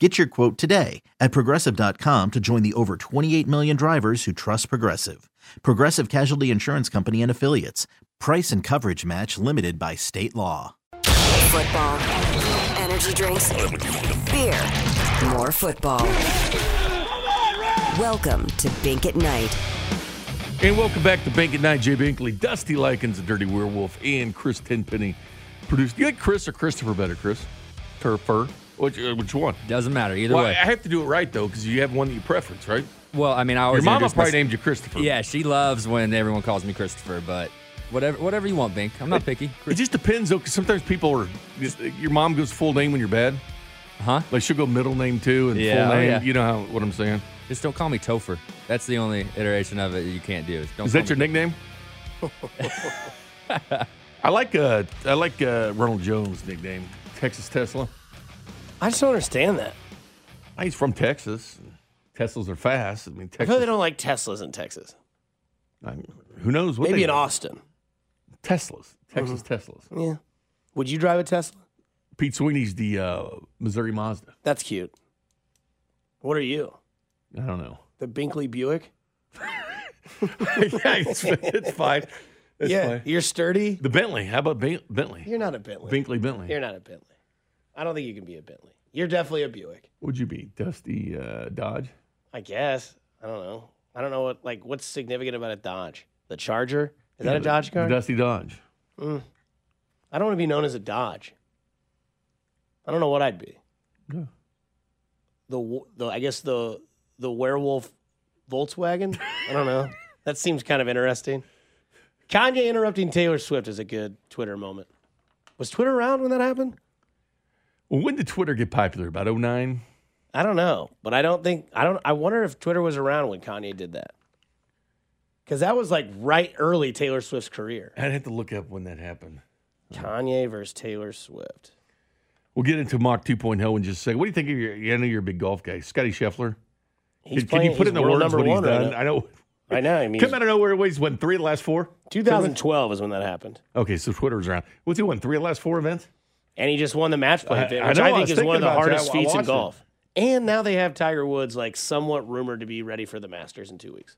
Get your quote today at progressive.com to join the over 28 million drivers who trust Progressive. Progressive Casualty Insurance Company and Affiliates. Price and coverage match limited by state law. Football, energy drinks, beer, more football. Welcome to Bink at Night. And welcome back to Bink at Night. Jay Binkley, Dusty Likens, the Dirty Werewolf, and Chris Tenpenny produced. You like Chris or Christopher better, Chris? Turfer? Which, uh, which one? Doesn't matter either Well, I have to do it right though, because you have one that you preference, right? Well, I mean, I always Your mama probably named you Christopher. Yeah, she loves when everyone calls me Christopher, but whatever, whatever you want, Bink. I'm not picky. It just depends though, because sometimes people are. Your mom goes full name when you're bad. Huh? Like she'll go middle name too and Yeah, full oh, name. yeah. You know how, what I'm saying? Just don't call me Topher. That's the only iteration of it you can't do. Don't Is that your me- nickname? I like uh I like uh, Ronald Jones' nickname, Texas Tesla. I just don't understand that. He's from Texas. Teslas are fast. I mean, I feel they don't like Teslas in Texas. I mean, who knows what Maybe in do. Austin. Teslas, Texas Teslas. Yeah. Would you drive a Tesla? Pete Sweeney's the uh, Missouri Mazda. That's cute. What are you? I don't know. The Binkley Buick? yeah, it's, it's fine. It's yeah. fine. You're sturdy. The Bentley. How about Ben- Bentley? You're not a Bentley. Binkley Bentley. You're not a Bentley. I don't think you can be a Bentley. You're definitely a Buick. Would you be Dusty uh, Dodge? I guess. I don't know. I don't know what like what's significant about a Dodge. The Charger? Is that a Dodge car? Dusty Dodge. I don't want to be known as a Dodge. I don't know what I'd be. Yeah. The the I guess the the werewolf Volkswagen. I don't know. That seems kind of interesting. Kanye interrupting Taylor Swift is a good Twitter moment. Was Twitter around when that happened? When did Twitter get popular? About 09? I don't know, but I don't think I don't. I wonder if Twitter was around when Kanye did that. Because that was like right early Taylor Swift's career. I'd have to look up when that happened. Kanye versus Taylor Swift. We'll get into mock 2.0 in just a second. What do you think of your, I know you're a big golf guy. Scottie Scheffler. He's Can, can you put in the words what he's one right done? I know. I know. I mean, Come out of nowhere. He's won three of the last four. 2012 is when that happened, Okay, so Twitter was around. What's he won? Three of the last four events? And he just won the match play I- event, I which know, I, I think was is one of the hardest that. Feats in watched it. golf. And now they have Tiger Woods like somewhat rumored to be ready for the Masters in two weeks.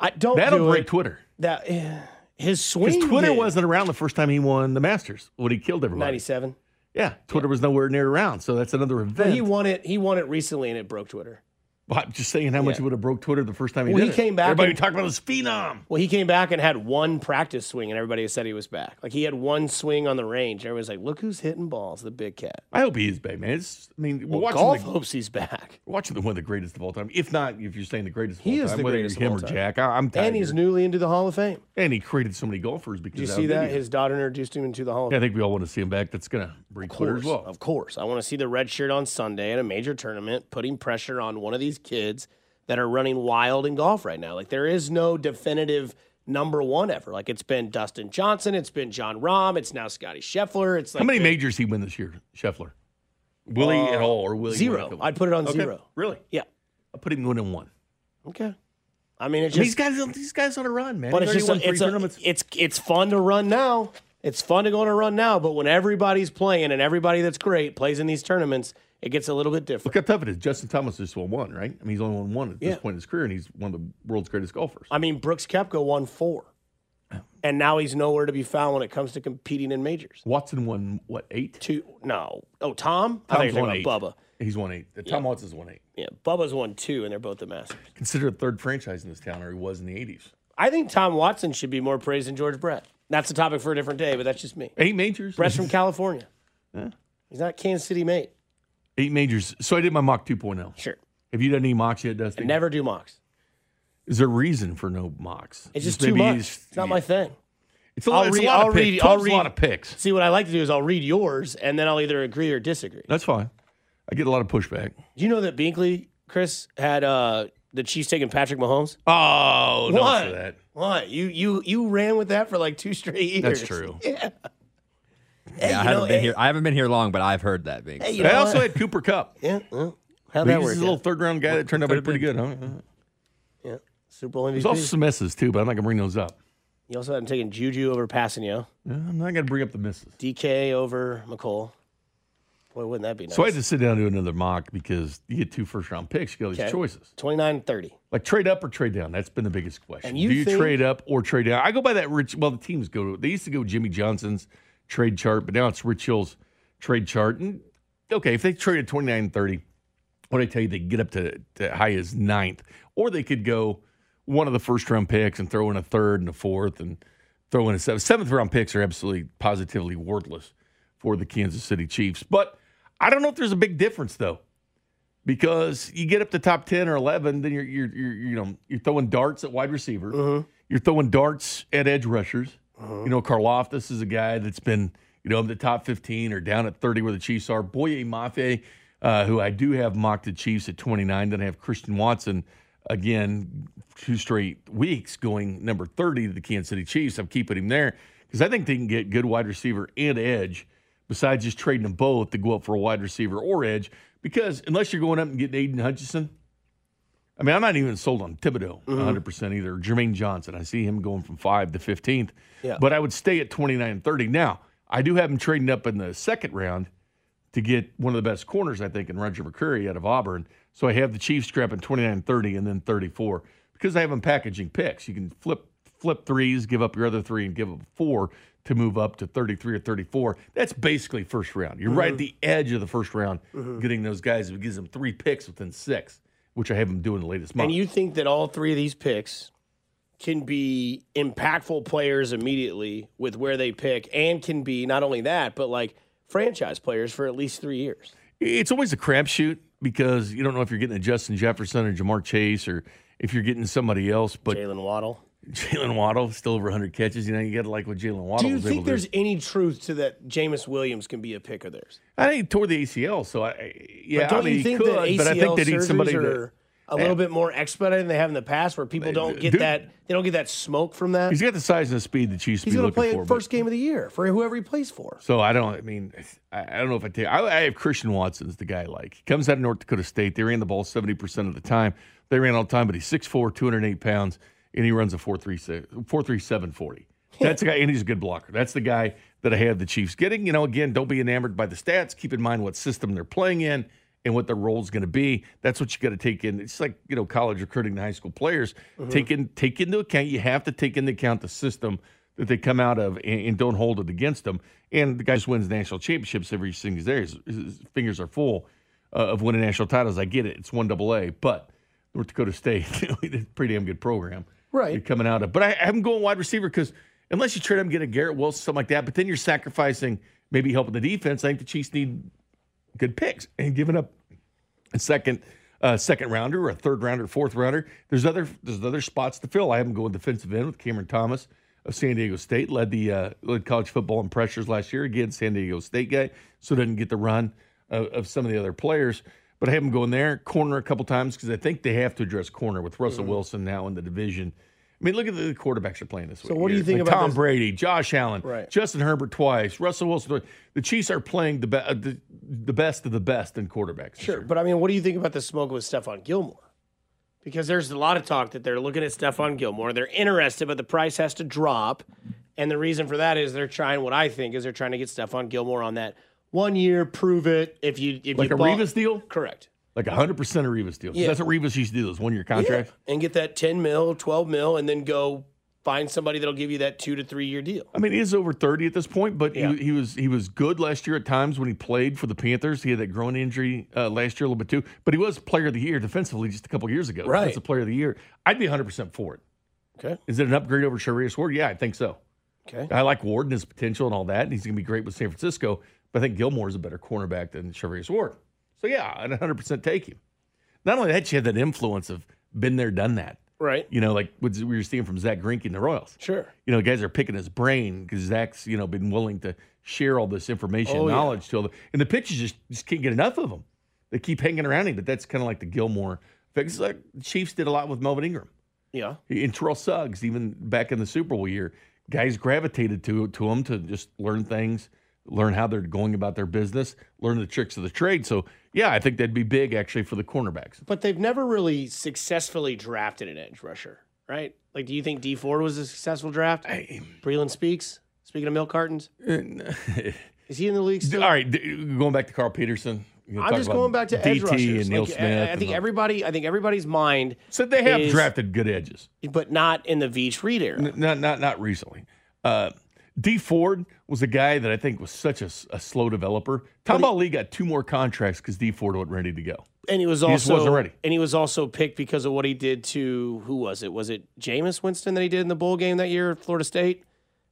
I don't That'll do break it. Twitter. That eh, his swing. Because Twitter did. wasn't around the first time he won the Masters when he killed everybody. 97. Yeah, Twitter was nowhere near around. So that's another event. But he won it. He won it recently, and it broke Twitter. Well, I'm just saying how much Yeah. it would have broke Twitter the first time he Well, did he it. came back Everybody and- talked about his phenom. Well, he came back and had one practice swing, and everybody said he was back. Like he had one swing on the range. Everyone's like, "Look who's hitting balls, the big cat." I hope he is back, man. It's, I mean, Well, watching golf the, hopes he's back, watching the one of the greatest of all time. If not, if you're saying the greatest of He all is time, the greatest him or time. Jack, I, tired. and he's newly into the Hall of Fame. And he created so many golfers because Did you see that? video. His daughter introduced him into the Hall of Yeah, I think we all want to see him back. That's gonna Of Twitter course, as well. of course. I want to see the red shirt on Sunday at a major tournament, putting pressure on one of these kids that are running wild in golf right now. Like there is no definitive number one ever. Like it's been Dustin Johnson, it's been Jon Rahm, it's now Scottie Scheffler. It's like How many majors he win this year, Scheffler? Will he at uh, all, or will he Zero. I'd put it on Okay, zero. Really? Yeah. I put him winning one. Okay. I mean, it's I mean, just these guys, these guys on a run, man. But it's just a, it's, a, it's it's fun to run now. It's fun to go on a run now. But when everybody's playing and everybody that's great plays in these tournaments, it gets a little bit different. Look how tough it is. Justin Thomas just won one, right? I mean, he's only won one at this Yeah. point in his career, and he's one of the world's greatest golfers. I mean, Brooks Koepka won four, and now he's nowhere to be found when it comes to competing in majors. Watson won what eight? Two, no, oh Tom, I think won about Bubba. He's won eight. Tom Watson's won eight. Yeah, Bubba's won two, and they're both the Masters. Considered a third franchise in this town, or he was in the 80s. I think Tom Watson should be more praised than George Brett. That's a topic for a different day, but that's just me. Eight majors. Brett's from California. Yeah. He's not Kansas City mate. Eight majors. So I did my mock 2.0. Sure. Have you done any mocks yet, Dusty? I never do mocks. Is there a reason for no mocks? It's just too much. he's- It's not my thing. It's a I'll lot, it's a read- lot I'll of picks. read- I'll 12's a lot of picks. See, what I like to do is I'll read yours, and then I'll either agree or disagree. That's fine. I get a lot of pushback. Do you know that Binkley, Chris, had uh, the Chiefs taking Patrick Mahomes? Oh, don't What? say that. What? You you you ran with that for like two straight years. That's true. Yeah. Yeah, I you haven't know, been hey- here. I haven't been here long, but I've heard that. Big. Hey, you I also what? had Cooper Kupp. Yeah. Well, how'd that He's work? a little third round guy that turned out to be could pretty have good. Huh? Yeah. Super Bowl There's also some misses too, but I'm not gonna bring those up. you also had him taking Juju over Passanio, Yeah, I'm not gonna bring up the misses. DK over Mecole. Boy, wouldn't that be nice? So I had to sit down and do another mock because you get two first round picks. You get all these Okay. choices. 29 30. Like trade up or trade down. That's been the biggest question. And you Do you think- trade up or trade down? I go by that rich. Well, the teams go. To they used to go Jimmy Johnson's trade chart, but now it's Rich Hill's trade chart. And okay, if they traded 29 30, what I tell you, they get up to, to high as ninth, or they could go one of the first round picks and throw in a third and a fourth and throw in a seventh. Seventh round picks are absolutely positively worthless for the Kansas City Chiefs. But I don't know if there's a big difference though because you get up to top 10 or 11 then you're you're, you're you know you're throwing darts at wide receiver mm-hmm. you're throwing darts at edge rushers you know Karlaftis is a guy that's been you know in the top 15 or down at 30 where the Chiefs are Boye Mafe uh, who I do have mocked the Chiefs at 29 then I have Christian Watson again two straight weeks going number 30 to the Kansas City Chiefs I'm keeping him there because I think they can get good wide receiver and edge besides just trading them both to go up for a wide receiver or edge. Because unless you're going up and getting Aidan Hutchinson, I mean, I'm not even sold on Thibodeaux mm-hmm. 100% either. Jermaine Johnson, I see him going from 5 to 15th. Yeah. But I would stay at 29 and 30. Now, I do have him trading up in the second round to get one of the best corners, I think, in Roger McCreary out of Auburn. So I have the Chiefs scrapping 29 30 and then 34 because I have them packaging picks. You can flip flip threes, give up your other three, and give up four to move up to 33 or 34. That's basically first round. You're right mm-hmm. at the edge of the first round mm-hmm. getting those guys. It gives them three picks within six, which I have them doing the latest month. And you think that all three of these picks can be impactful players immediately with where they pick and can be not only that, but like franchise players for at least three years. It's always a crapshoot because you don't know if you're getting a Justin Jefferson or Ja'Marr Chase or if you're getting somebody else. But Jaylen Waddle. Jaylen Waddle still over 100 catches. You know, you got to like what Jaylen Waddle Do you think there's any truth to that Jameson Williams can be a pick of theirs? I think he tore the ACL, so I yeah. But don't I mean, you think could, that ACL but I think they need somebody are to. a little bit more expedited than they have in the past, where people don't get Dude. that they don't get that smoke from that? He's got the size and the speed the Chiefs He's going to play for. it but- first game of the year for whoever he plays for. So I don't. I mean, I, I don't know if I take. I, I have Christian Watson's the guy. I Like he comes out of North Dakota State. They ran the ball seventy percent of the time. They ran all the time, but he's 6'4", 208 pounds, and he runs a 4.37 4.37 40. That's the guy, and he's a good blocker. That's the guy that I had the Chiefs getting. You know, again, don't be enamored by the stats. Keep in mind what system they're playing in and what their role is going to be. That's what you got to take in. It's like you know, college recruiting the high school players. Take in take into account. You have to take into account the system that they come out of and, and don't hold it against them. And the guy who wins national championships every single day, his, his fingers are full uh, of winning national titles. I get it. It's one double A, but North Dakota State, pretty damn good program. Right. You're coming out of. But I him going wide receiver because unless you trade him, get a Garrett Wilson, something like that, but then you're sacrificing maybe helping the defense. I think the Chiefs need good picks and giving up a second uh, second rounder or a third rounder, fourth rounder. There's other there's other spots to fill. I have him going defensive end with Cameron Thomas of San Diego State. Led the uh, led college football in pressures last year. Again, San Diego State guy, so doesn't get the run of, of some of the other players. But I have him going there corner a couple times because I think they have to address corner with Russell Mm-hmm. Wilson now in the division. I mean, look at the quarterbacks they're playing this week. So what do you think Like about Tom this- Brady, Josh Allen, Right. Justin Herbert twice, Russell Wilson? The Chiefs are playing the, be- uh, the the best of the best in quarterbacks. Sure, but I mean, what do you think about the smoke with Stephon Gilmore? Because there's a lot of talk that they're looking at Stephon Gilmore. They're interested, but the price has to drop. And the reason for that is they're trying, what I think is they're trying to get Stephon Gilmore on that one year, prove it. If you if like you a bought- Revis deal, correct, like a hundred percent of Revis deal. Yeah. That's what Revis used to do. Those one year contracts. and get that ten mil, twelve mil, and then go find somebody that'll give you that two to three year deal. I mean, he is over 30 at this point, but Yeah. he, he was he was good last year at times when he played for the Panthers. He had that groin injury uh, last year a little bit too, but he was player of the year defensively just a couple years ago. Right. That's a player of the year. I'd be 100% for it. Okay. Is it an upgrade over Charvarius Ward? Yeah, I think so. Okay. I like Ward and his potential and all that, and he's going to be great with San Francisco. But I think Gilmore is a better cornerback than Charvarius Ward. So yeah, I'd 100% take him. Not only that, you had that influence of been there, done that. Right. You know, like what we were seeing from Zack Greinke and the Royals. Sure. You know, guys are picking his brain because Zach's you know been willing to share all this information, Oh, and yeah. knowledge to all the, and the pitchers just just can't get enough of them. They keep hanging around him, but that's kind of like the Gilmore. effect. It's like the Chiefs did a lot with Melvin Ingram Yeah. and Terrell Suggs, even back in the Super Bowl year, guys gravitated to to them to just learn things, learn how they're going about their business, learn the tricks of the trade. So yeah, I think that'd be big actually for the cornerbacks. But they've never really successfully drafted an edge rusher, right? Like, do you think Dee Ford was a successful draft? Breeland Speaks. Speaking of milk cartons, is he in the league still? All right, going back to Carl Peterson. I'm just going back to edge DT rushers. and Neil Like, I- Smith. I, and think everybody. I think everybody's mind, so they have is- drafted good edges. but not in the Veach Reid era. N- Not not not recently. Uh, Dee Ford was a guy that I think was such a slow developer. Tamba Hali got two more contracts because Dee Ford wasn't ready to go. And he was He also wasn't ready. and he was also picked because of what he did to who was it? Was it Jameis Winston that he did in the bowl game that year at Florida State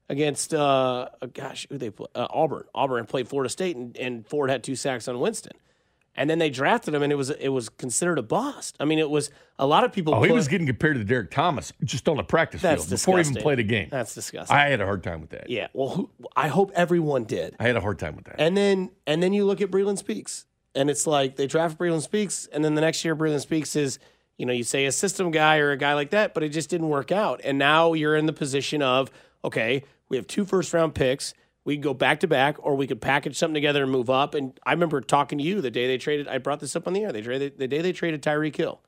against uh, uh, gosh who they play uh, Auburn. Auburn played Florida State and, and Ford had two sacks on Winston. And then they drafted him and it was it was considered a bust. I mean, it was a lot of people. Oh, he was getting compared to Derrick Thomas just on the practice field before he even played a game. That's disgusting. I had a hard time with that. yeah. Well, who, I hope everyone did. I had a hard time with that. And then and then you look at Breeland Speaks, and it's like they draft Breeland Speaks, and then the next year Breeland Speaks is, you know, you say a system guy or a guy like that, but it just didn't work out. And now you're in the position of, okay, we have two first round picks. We could go back to back, or we could package something together and move up. And I remember talking to you the day they traded. I brought this up on the air. They traded the day they traded Tyreek Hill,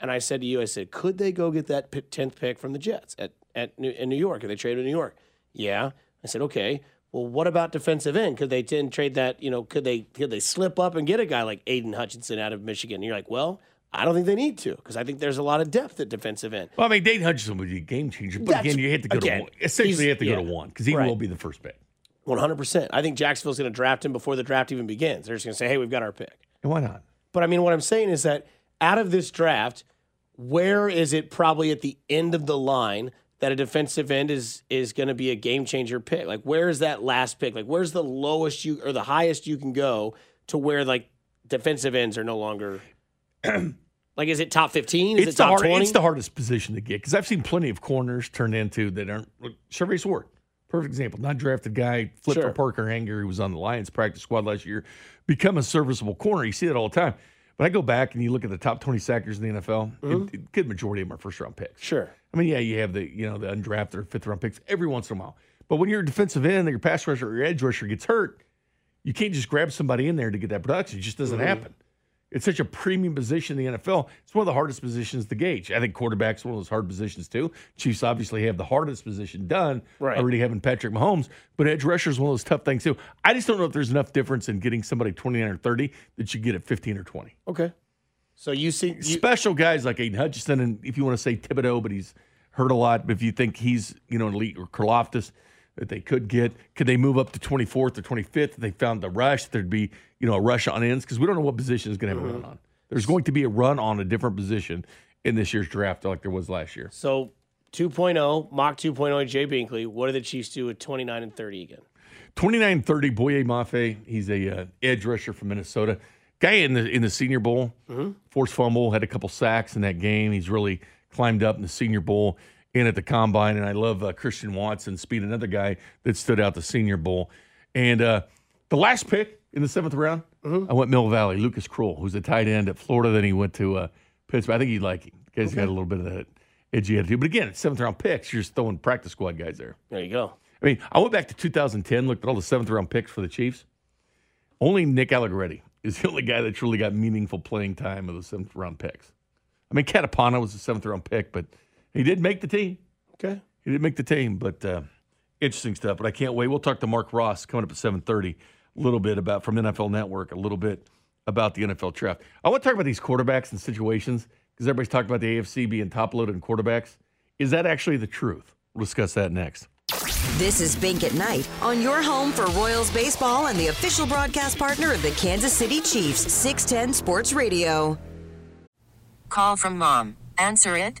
and I said to you, I said, could they go get that tenth pick from the Jets at at New, in New York? And they traded in New York, yeah. I said, okay. Well, what about defensive end? Could they then trade that? You know, could they could they slip up and get a guy like Aidan Hutchinson out of Michigan? And you're like, well, I don't think they need to because I think there's a lot of depth at defensive end. well, I mean, Dane Hutchinson would be a game changer, but That's- again, you have to go again, to one. Essentially, you have to yeah. go to one because he Right. will be the first pick. One hundred percent. I think Jacksonville's going to draft him before the draft even begins. They're just going to say, hey, we've got our pick. And why not? But I mean, what I'm saying is that out of this draft, where is it probably at the end of the line that a defensive end is is going to be a game changer pick? Like, where is that last pick? Like, where's the lowest you or the highest you can go to where like defensive ends are no longer like? Is it top 15? Is it's it top 20? It's the hardest position to get because I've seen plenty of corners turned into that aren't. Charvarius Ward, perfect example. Not drafted guy, flipped Sure. for Parker Ehinger, who was on the Lions practice squad last year, become a serviceable corner. You see that all the time. But I go back and you look at the top twenty sackers in the NFL. Mm-hmm. A good majority of them are first round picks. sure. I mean, yeah, you have the you know the undrafted or fifth round picks every once in a while. But when you're a defensive end, your pass rusher or your edge rusher gets hurt, you can't just grab somebody in there to get that production. It just doesn't Mm-hmm. happen. It's such a premium position in the NFL. It's one of the hardest positions to gauge. I think quarterback's one of those hard positions too. Chiefs obviously have the hardest position done, Right. already having Patrick Mahomes. But edge rusher is one of those tough things too. I just don't know if there's enough difference in getting somebody 29 or 30 that you get at 15 or 20 Okay. So you see, you, special guys like Aidan Hutchinson, and if you want to say Thibodeaux, but he's hurt a lot. But if you think he's you know elite or Karlaftis that they could get, could they move up to 24th or 25th? If they found the rush, there'd be you know a rush on ends because we don't know what position is going to have a run on. There's going to be a run on a different position in this year's draft, like there was last year. so 2.0 mock 2.0 Jay Binkley. What do the Chiefs do at 29 and 30 again? 29 30, Boye Mafe. He's a uh, edge rusher from Minnesota. Guy in the in the Senior Bowl, forced fumble, had a couple sacks in that game. He's really climbed up in the Senior Bowl and at the combine. And I love uh, Christian Watson, speed, another guy that stood out the Senior Bowl. And uh, the last pick in the seventh round, I went Mill Valley, Lucas Krull, who's a tight end at Florida. Then he went to uh, Pittsburgh. I think he'd like him. The guy's got a little bit of that edgy attitude. But again, it's seventh round picks. You're just throwing practice squad guys there. There you go. I mean, I went back to 2010, looked at all the seventh round picks for the Chiefs. Only Nick Allegretti is the only guy that truly got meaningful playing time of the seventh round picks. I mean, Catapano was a seventh round pick, but he did make the team. Okay. He did make the team, but uh, interesting stuff. But I can't wait. We'll talk to Marc Ross coming up at 7:30. A little bit about from NFL Network. A little bit about the NFL draft. I want to talk about these quarterbacks and situations because everybody's talking about the AFC being top loaded in quarterbacks. Is that actually the truth? We'll discuss that next. This is Bink at Night on your home for Royals baseball and the official broadcast partner of the Kansas City Chiefs, 610 Sports Radio. Call from mom. Answer it.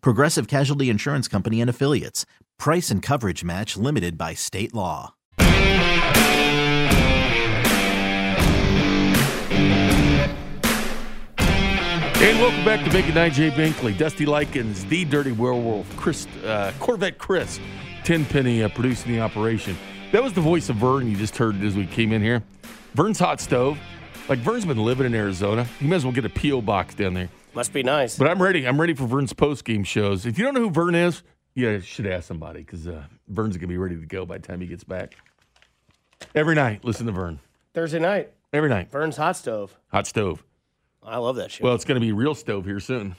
Progressive Casualty Insurance Company and Affiliates. Price and coverage match limited by state law. And welcome back to Bink at Night, Jay Binkley, Dusty Likens, The Dirty Werewolf, Chris, uh, Corvette Chris, Tenpenny uh, producing the operation. That was the voice of Vern you just heard as we came in here. Vern's hot stove. Like Vern's been living in Arizona. You might as well get a P.O. box down there. Must be nice. But I'm ready. I'm ready for Vern's post game shows. If you don't know who Vern is, you should ask somebody because uh, Vern's going to be ready to go by the time he gets back. Every night, listen to Vern. Thursday night, Every night. Vern's Hot Stove. Hot stove. I love that show. Well, it's going to be real stove here soon.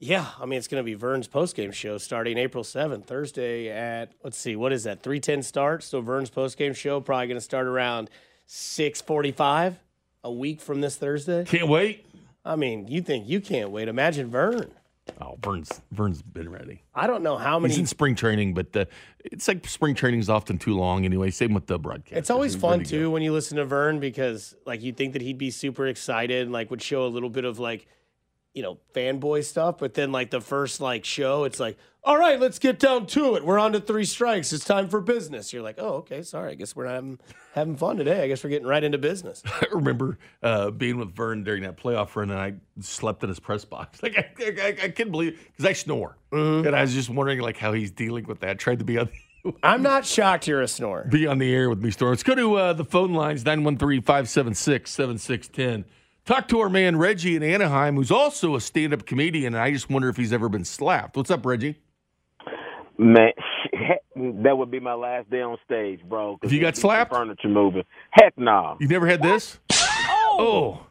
yeah, I mean, it's going to be Vern's postgame show starting April 7th, Thursday at, let's see, what is that, 310 start? So Vern's postgame show probably going to start around 645 a week from this Thursday. Can't wait. I mean, you think you can't wait. Imagine Vern. Oh, Vern's Vern's been ready. I don't know how many. He's in spring training, but uh, it's like spring training is often too long anyway. Same with the broadcast. It's always fun too when you listen to Vern because like you think that he'd be super excited and like would show a little bit of like you know fanboy stuff, but then like the first like show, it's like, all right, let's get down to it. We're on to three strikes. It's time for business. You're like, oh, okay, sorry. I guess we're not having, having fun today. I guess we're getting right into business. I remember uh, being with Vern during that playoff run, and I slept in his press box. Like I, I, I couldn't believe because I snore, and I was just wondering like how he's dealing with that. Tried to be on. I'm not shocked you're a snore. be on the air with me, Storm. Let's go to uh, the phone lines 913 576 7610. Talk to our man Reggie in Anaheim, who's also a stand up comedian, and I just wonder if he's ever been slapped. What's up, Reggie? Man, that would be my last day on stage, bro. If you got the slapped? furniture moving. Heck no. You never had this? Oh. oh.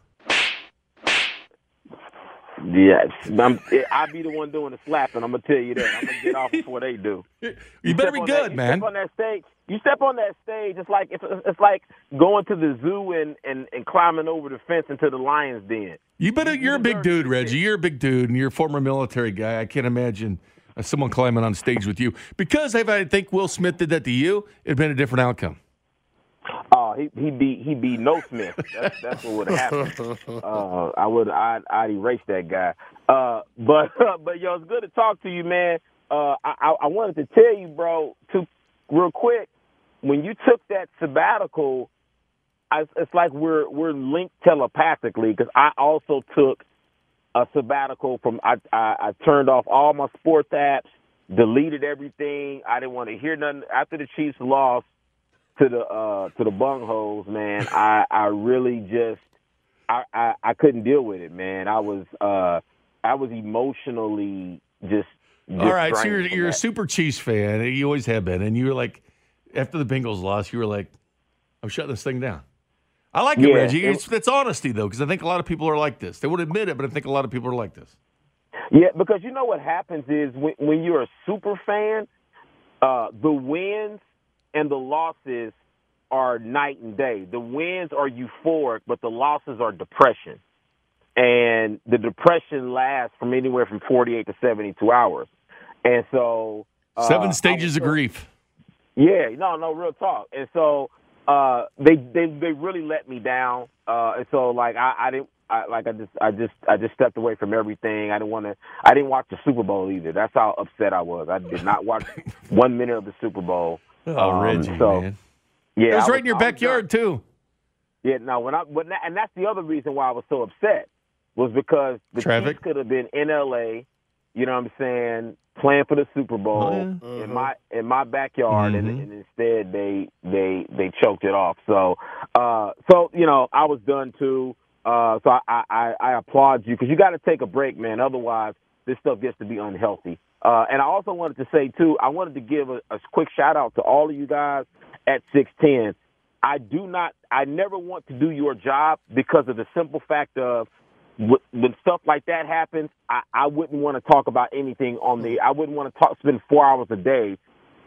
Yes, I'm, I be the one doing the slapping. I'm gonna tell you that. I'm gonna get off before they do. You better be good, that, you man. Step on that stage. You step on that stage. It's like it's, it's like going to the zoo and, and, and climbing over the fence into the lion's den. You better. You're a big dude, Reggie. You're a big dude, and you're a former military guy. I can't imagine uh, someone climbing on stage with you. Because if I think Will Smith did that to you, it'd been a different outcome. He he be he be no Smith. That's, that's what would happen. Uh, I would I'd, I'd erase that guy. Uh, but but yo, it's good to talk to you, man. Uh, I I I wanted to tell you, bro, to real quick. When you took that sabbatical, I, it's like we're we're linked telepathically because I also took a sabbatical from I, I I turned off all my sports apps, deleted everything. I didn't want to hear nothing after the Chiefs lost to the uh to the bungholes, man. I I really just I, I I couldn't deal with it, man. I was uh I was emotionally just, just All right, so you're you're a super Chiefs fan. You always have been, and you were like, after the Bengals lost, you were like, I'm shutting this thing down. I like it, Yeah, Reggie. it- It's, that's honesty though, because I think a lot of people are like this. They would admit it, but I think a lot of people are like this. Yeah, because you know what happens is when when you're a super fan, uh the wins and the losses are night and day. The wins are euphoric, but the losses are depression. And the depression lasts from anywhere from 48 to 72 hours. And so uh, Seven stages was of grief. yeah, no, no, real talk. And so uh they they they really let me down. Uh and so like I, I didn't I like I just I just I just stepped away from everything. I didn't want to I didn't watch the Super Bowl either. That's how upset I was. I did not watch 1 minute of the Super Bowl. Oh, Um, Reggie, so, man. Yeah. it was I right in your I was backyard, too. yeah, no, when I when that, and that's the other reason why I was so upset was because the Traffic. Chiefs could have been in LA, you know what I'm saying, playing for the Super Bowl Oh, in my in my backyard Mhm. and, and instead they they they choked it off. So uh so you know, I was done too. Uh so I I, I applaud you because you got to take a break, man. Otherwise, this stuff gets to be unhealthy. Uh, and I also wanted to say too, I wanted to give a, a quick shout out to all of you guys at six ten. I do not, I never want to do your job because of the simple fact of when stuff like that happens, I, I wouldn't want to talk about anything on the, I wouldn't want to talk, spend four hours a day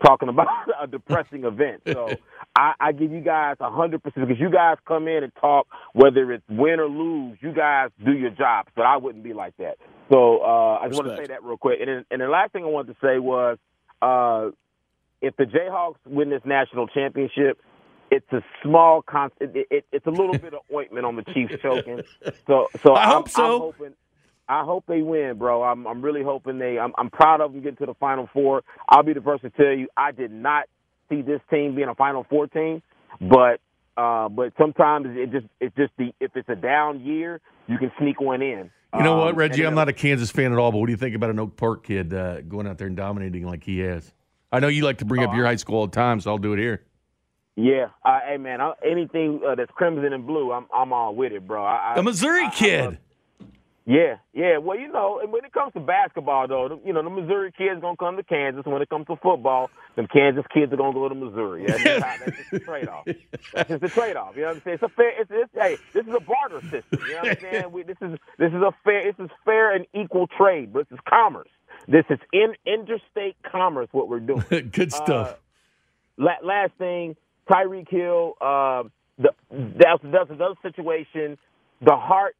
talking about a depressing event. So I, I give you guys a hundred percent because you guys come in and talk, whether it's win or lose, you guys do your job. But I wouldn't be like that. So uh, I just want to say that real quick. And then, and the last thing I wanted to say was, uh, if the Jayhawks win this national championship, it's a small con. It, it, it's a little bit of ointment on the Chiefs choking. So, so I I'm- hope so. I'm hoping, I hope they win, bro. I'm, I'm really hoping they. I'm, I'm proud of them getting to the Final Four. I'll be the first to tell you, I did not see this team being a Final Four team, but. Uh, but sometimes it just it's just the if it's a down year, you can sneak one in. You know what, Um, Reggie? and I'm not a Kansas fan at all, but what do you think about an Oak Park kid uh, going out there and dominating like he has? I know you like to bring Oh, up your high school all the time, so I'll do it here. Yeah, uh, hey man, I, anything uh, that's crimson and blue, I'm I'm all with it, bro. I, I, A Missouri I- I kid. Yeah, yeah. Well, you know, and when it comes to basketball, though, you know, the Missouri kids gonna come to Kansas. When it comes to football, the Kansas kids are gonna go to Missouri. Yeah, that's, how, that's just the trade off. That's just the trade off. You know what I'm saying? It's a fair. It's, it's hey, this is a barter system. You know what I'm saying? We, this is this is a fair. This is fair and equal trade. But this is commerce. This is in interstate commerce. What we're doing. Good stuff. Uh, la- last thing, Tyreek Hill. Uh, the, that's that's another situation. The heart,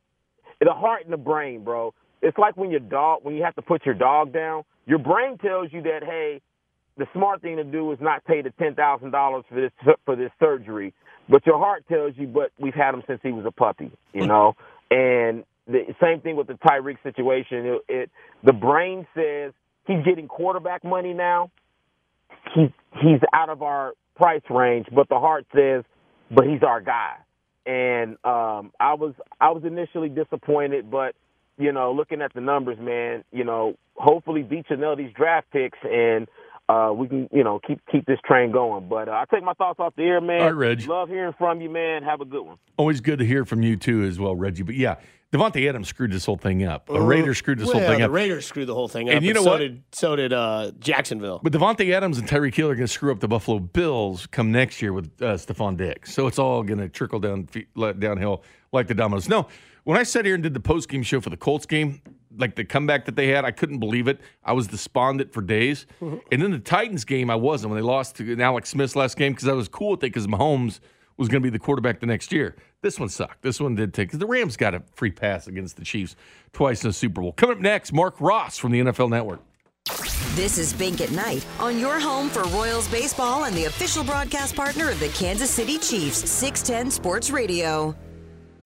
the heart and the brain, bro. It's like when your dog, when you have to put your dog down. Your brain tells you that hey, the smart thing to do is not pay the ten thousand dollars for this for this surgery. But your heart tells you, but we've had him since he was a puppy, you know. and the same thing with the Tyreek situation. It, it the brain says he's getting quarterback money now. He's he's out of our price range, but the heart says, but he's our guy. And um, I was I was initially disappointed, but you know, looking at the numbers, man, you know, hopefully beat Chanel these draft picks and uh, we can, you know, keep keep this train going. But uh, I take my thoughts off the air, man. All right, Reg. Love hearing from you, man. Have a good one. Always good to hear from you too, as well, Reggie. But yeah, Davante Adams screwed this whole thing up. The Raiders screwed this. Well, whole thing the up. The Raiders screwed the whole thing up. And you know so what? Did, so did uh, Jacksonville. But Davante Adams and Tyreek Hill are going to screw up the Buffalo Bills come next year with uh, Stefon Diggs. So it's all going to trickle down downhill like the dominoes. No, when I sat here and did the post game show for the Colts game, like the comeback that they had, I couldn't believe it. I was despondent for days. Mm-hmm. And then the Titans game, I wasn't when they lost to Alex Smith's last game because I was cool with it because Mahomes was going to be the quarterback the next year. This one sucked. This one did take because the Rams got a free pass against the Chiefs twice in the Super Bowl. Coming up next, Marc Ross from the NFL Network. This is Bink at Night on your home for Royals baseball and the official broadcast partner of the Kansas City Chiefs, 610 Sports Radio.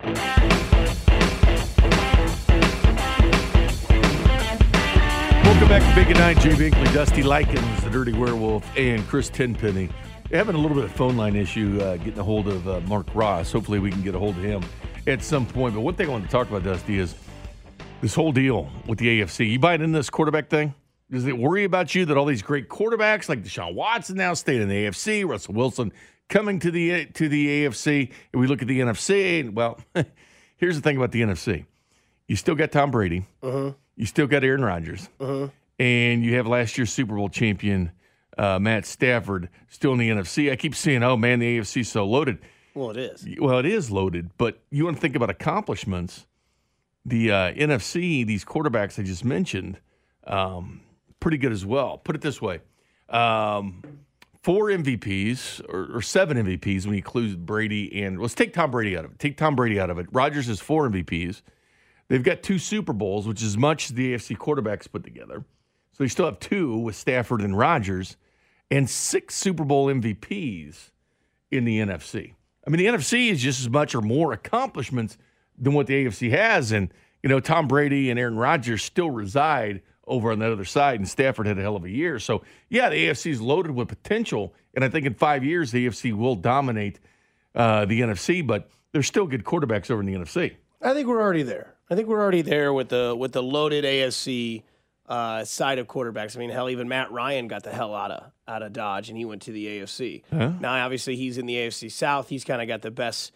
Welcome back to Bink at Night. Jay Binkley, Dusty Likens, the Dirty Werewolf, and Chris Tenpenny. We're having a little bit of phone line issue uh, getting a hold of uh, Marc Ross. Hopefully, we can get a hold of him at some point. But one thing I want to talk about, Dusty, is this whole deal with the AFC. You buying in this quarterback thing? Does it worry about you that all these great quarterbacks like Deshaun Watson now staying in the AFC, Russell Wilson coming to the to the AFC, and we look at the NFC, and well, here's the thing about the NFC: you still got Tom Brady, Uh-huh. you still got Aaron Rodgers, Uh-huh. and you have last year's Super Bowl champion uh, Matt Stafford still in the NFC. I keep seeing, "Oh man, the AFC's so loaded." Well, it is. Well, it is loaded, but you want to think about accomplishments. The uh, NFC, these quarterbacks I just mentioned, um, pretty good as well. Put it this way: um, four MVPs or, or seven MVPs when you include Brady and let's take Tom Brady out of it. Take Tom Brady out of it. Rodgers has four MVPs. They've got two Super Bowls, which is much the AFC quarterbacks put together. So they still have two with Stafford and Rodgers, and six Super Bowl MVPs in the NFC. I mean, the NFC is just as much or more accomplishments than what the AFC has. And, you know, Tom Brady and Aaron Rodgers still reside over on that other side, and Stafford had a hell of a year. So, yeah, the AFC is loaded with potential. And I think in five years, the AFC will dominate uh, the NFC, but there's still good quarterbacks over in the NFC. I think we're already there. I think we're already there with the with the loaded AFC uh, side of quarterbacks. I mean, hell, even Matt Ryan got the hell out of out of Dodge, and he went to the AFC. Huh? Now, obviously, he's in the AFC South. He's kind of got the best.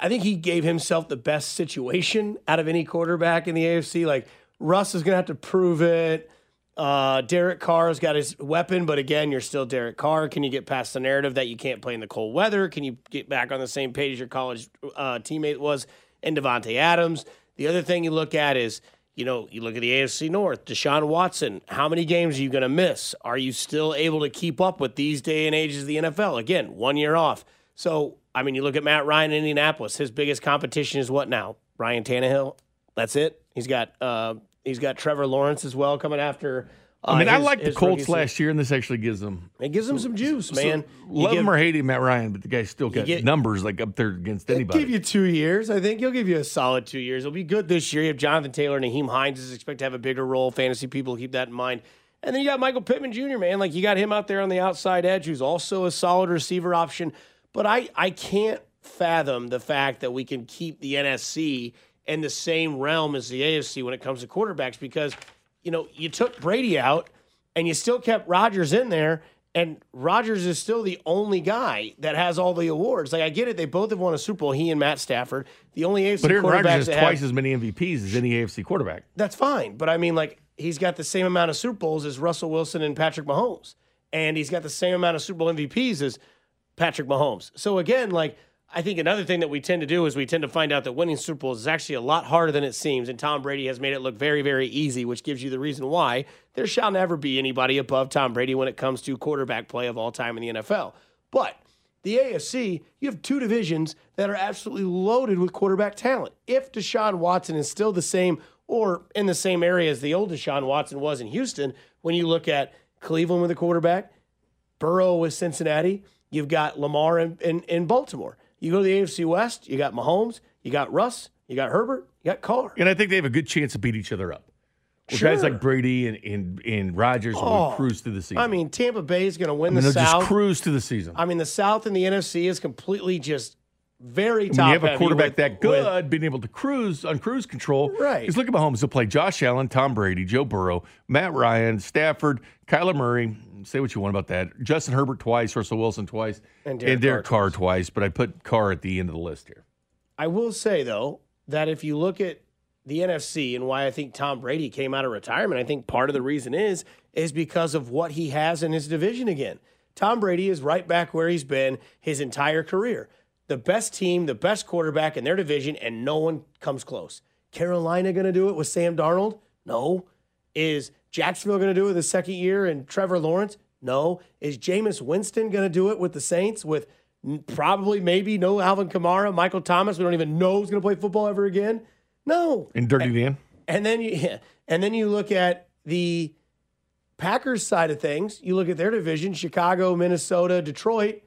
I think he gave himself the best situation out of any quarterback in the AFC. Like Russ is going to have to prove it. Uh, Derek Carr's got his weapon, but again, you're still Derek Carr. Can you get past the narrative that you can't play in the cold weather? Can you get back on the same page as your college uh, teammate was and Davante Adams? The other thing you look at is, you know, you look at the AFC North, Deshaun Watson. How many games are you going to miss? Are you still able to keep up with these day and ages of the NFL? Again, one year off. So, I mean, you look at Matt Ryan in Indianapolis. His biggest competition is what now? Ryan Tannehill. That's it. He's got uh, he's got Trevor Lawrence as well coming after. Uh, I mean, I his- like the Colts last year, and this actually gives them. It gives him some juice, man. You Love give- him or hate him, Matt Ryan, but the guy's still got get- numbers like up there against anybody. Give you two years. I think he'll give you a solid two years. It'll be good this year. You have Jonathan Taylor and Nyheim Hines is expect to have a bigger role. Fantasy people keep that in mind. And then you got Michael Pittman Jr., man. Like you got him out there on the outside edge, who's also a solid receiver option. But I, I can't fathom the fact that we can keep the NFC in the same realm as the AFC when it comes to quarterbacks because, you know, you took Brady out and you still kept Rodgers in there. And Rodgers is still the only guy that has all the awards. Like I get it, they both have won a Super Bowl. He and Matt Stafford, the only AFC But Aaron quarterbacks Rodgers has twice have, as many MVPs as any AFC quarterback. that's fine. But I mean, like he's got the same amount of Super Bowls as Russell Wilson and Patrick Mahomes, and he's got the same amount of Super Bowl MVPs as Patrick Mahomes. So again, like I think another thing that we tend to do is we tend to find out that winning Super Bowls is actually a lot harder than it seems, and Tom Brady has made it look very, very easy, which gives you the reason why there shall never be anybody above Tom Brady when it comes to quarterback play of all time in the NFL. But the AFC, you have two divisions that are absolutely loaded with quarterback talent. If Deshaun Watson is still the same or in the same area as the old Deshaun Watson was in Houston, when you look at Cleveland with a quarterback, Burrow with Cincinnati, you've got Lamar in, in, in Baltimore. You go to the AFC West, you got Mahomes, you got Russ, you got Herbert, you got Carr. And I think they have a good chance to beat each other up. With guys like Brady and, and, and Rodgers will Oh, cruise through the season. I mean, Tampa Bay is going to I win mean, the South. just cruise to the season. I mean, the South and the NFC is completely just very when top you have a quarterback with- that with- good, being able to cruise on cruise control. Right. Because look at Mahomes. He'll play Josh Allen, Tom Brady, Joe Burrow, Matt Ryan, Stafford, Kyler Murray. Say what you want about that. Justin Herbert twice, Russell Wilson twice, And Derek Carr twice. But I put Carr at the end of the list here. I will say though that if you look at the NFC and why I think Tom Brady came out of retirement, I think part of the reason is is because of what he has in his division again. Tom Brady is right back where he's been his entire career. The best team, the best quarterback in their division, and no one comes close. Carolina going to do it with Sam Darnold? No. Is Jacksonville going to do it the second year and Trevor Lawrence? No. Is Jameis Winston going to do it with the Saints with probably, maybe no Alvin Kamara, Michael Thomas? We don't even know who's going to play football ever again. No. And Dirty Dan. And then you and then you look at the Packers side of things, you look at their division: Chicago, Minnesota, Detroit.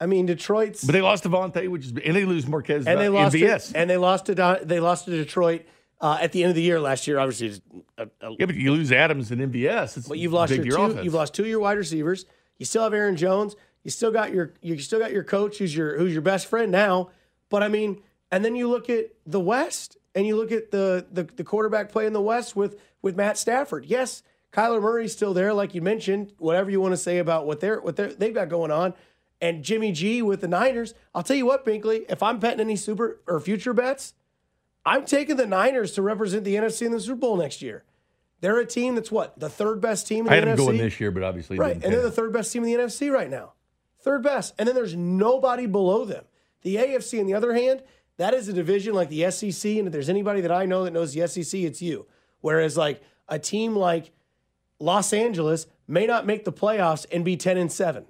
I mean, Detroit's But they lost Devontae, which is and they lose Marquez and they lost MVS. to, and they lost to Don- they lost to Detroit uh, at the end of the year last year. Obviously, it's a, a, yeah, but you lose Adams and MVS. It's but you've lost your two. offense. You've lost two of your wide receivers. You still have Aaron Jones. You still got your you still got your coach who's your who's your best friend now. But I mean, and then you look at the West and you look at the the, the quarterback play in the West with with Matt Stafford. Yes, Kyler Murray's still there, like you mentioned. Whatever you want to say about what they're what they're, they've got going on, and Jimmy G with the Niners. I'll tell you what, Binkley. If I'm betting any super or future bets, I'm taking the Niners to represent the NFC in the Super Bowl next year. They're a team that's what the third best team in I the had NFC. him going this year, but obviously Right, and they're the third best team in the NFC right now. Third best. And then there's nobody below them. The AFC, on the other hand, that is a division like the SEC. And if there's anybody that I know that knows the SEC, it's you. Whereas, like a team like Los Angeles may not make the playoffs and be 10 and 7.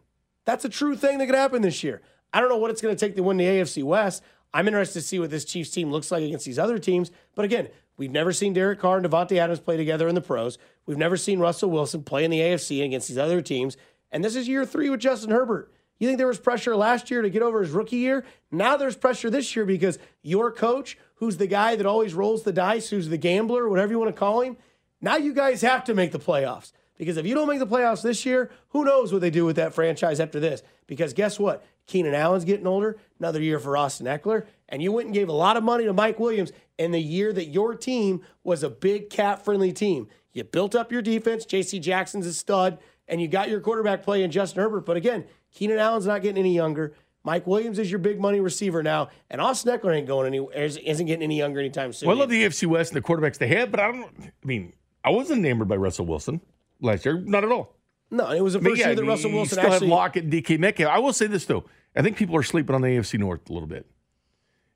That's a true thing that could happen this year. I don't know what it's going to take to win the AFC West. I'm interested to see what this Chiefs team looks like against these other teams. But again, we've never seen Derek Carr and Davante Adams play together in the pros. We've never seen Russell Wilson play in the AFC against these other teams. And this is year three with Justin Herbert. You think there was pressure last year to get over his rookie year? Now there's pressure this year because your coach, who's the guy that always rolls the dice, who's the gambler, whatever you want to call him, now you guys have to make the playoffs. Because if you don't make the playoffs this year, who knows what they do with that franchise after this? Because guess what? Keenan Allen's getting older, another year for Austin Ekeler, and you went and gave a lot of money to Mike Williams in the year that your team was a big cat friendly team. You built up your defense, JC Jackson's a stud, and you got your quarterback play in Justin Herbert. But again, Keenan Allen's not getting any younger. Mike Williams is your big money receiver now, and Austin Ekeler ain't going any isn't getting any younger anytime soon. Well, I love the AFC West and the quarterbacks they have, but I don't. I mean, I wasn't enamored by Russell Wilson last year, not at all. no, it was a first yeah, year that Russell Wilson still actually. have Lockett and DK Metcalf. I will say this though, I think people are sleeping on the AFC North a little bit.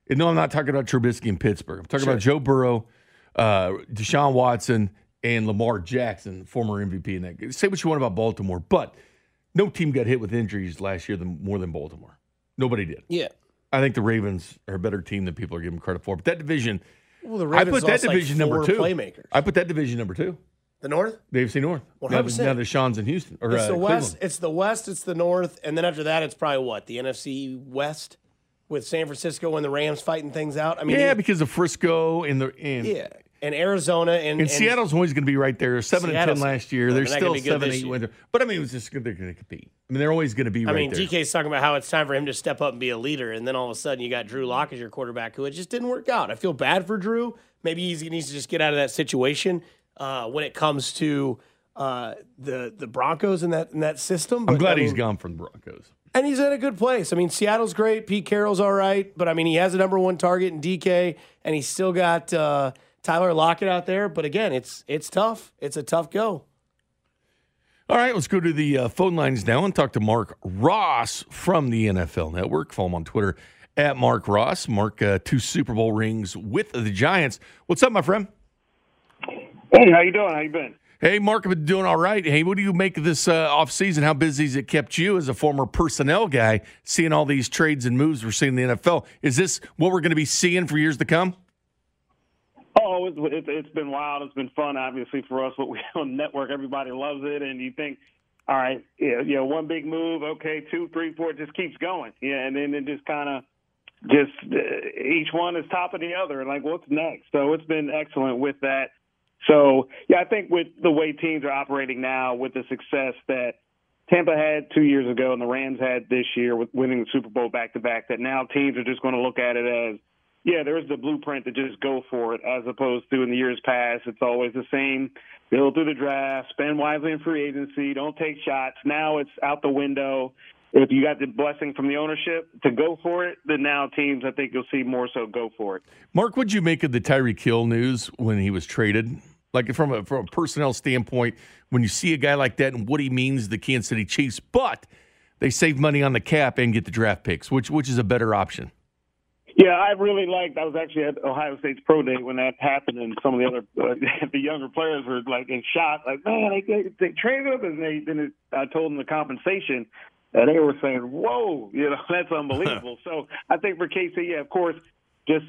And no, I'm not talking about Trubisky in Pittsburgh. I'm talking about Joe Burrow, uh, Deshaun Watson, and Lamar Jackson, former MVP. In that, say what you want about Baltimore, but no team got hit with injuries last year than more than Baltimore. Nobody did. yeah. I think the Ravens are a better team than people are giving credit for. But that division, Well, the Ravens I put that lost, like, division number two. Playmakers. I put that division number two. The North. The AFC North. Now, 100%. now the Sean's in Houston or It's uh, the West. Cleveland. It's the West. It's the North, and then after that, it's probably what the NFC West with San Francisco and the Rams fighting things out. I mean, yeah, you- because of Frisco and the and, yeah, and Arizona and, and Seattle's always going to be right there. Seven and ten last year. They're they're still gonna be good seven, eight wins. But I mean, it was just good they're going to compete. I mean, they're always going to be right. I right mean, there. DK's talking about how it's time for him to step up and be a leader, and then all of a sudden you got Drew Lock as your quarterback, who it just didn't work out. I feel bad for Drew. Maybe he's, he needs to just get out of that situation uh, when it comes to uh, the the Broncos in that in that system. I'm glad I he's mean, gone from the Broncos. And he's in a good place. I mean, Seattle's great. Pete Carroll's all right, but I mean, he has a number one target in DK, and he's still got uh, Tyler Lockett out there. But again, it's it's tough. It's a tough go. All right, let's go to the uh, phone lines now and talk to Marc Ross from the NFL Network. Follow him on Twitter at Marc Ross. Marc, uh, two Super Bowl rings with the Giants. What's up, my friend? Hey, how you doing? How you been? Hey, Marc, I've been doing all right. Hey, what do you make of this uh, offseason? How busy has it kept you as a former personnel guy, seeing all these trades and moves we're seeing in the NFL? Is this what we're going to be seeing for years to come? Oh, it's, it's, it's been wild. It's been fun, obviously, for us. But we on network, everybody loves it, and you think, all right, yeah, you know, one big move, okay, two, three, four, it just keeps going, yeah, and then it just kind of just uh, each one is top of the other. Like, what's next? So it's been excellent with that. So yeah, I think with the way teams are operating now, with the success that Tampa had two years ago and the Rams had this year with winning the Super Bowl back to back, that now teams are just going to look at it as, yeah, there's the blueprint to just go for it, as opposed to in the years past, it's always the same build through the draft, spend wisely in free agency, don't take shots. Now it's out the window. If you got the blessing from the ownership to go for it, then now teams, I think you'll see more so go for it. Marc, what'd you make of the Tyreek Hill news when he was traded? Like from a from a personnel standpoint, when you see a guy like that and what he means to the Kansas City Chiefs, but they save money on the cap and get the draft picks, which which is a better option? Yeah, I really liked. I was actually at Ohio State's pro day when that happened, and some of the other uh, the younger players were like in shock, like man, they they, they traded him, and they then it, I told them the compensation, and they were saying, "Whoa, you know, that's unbelievable." so I think for KC, yeah, of course, just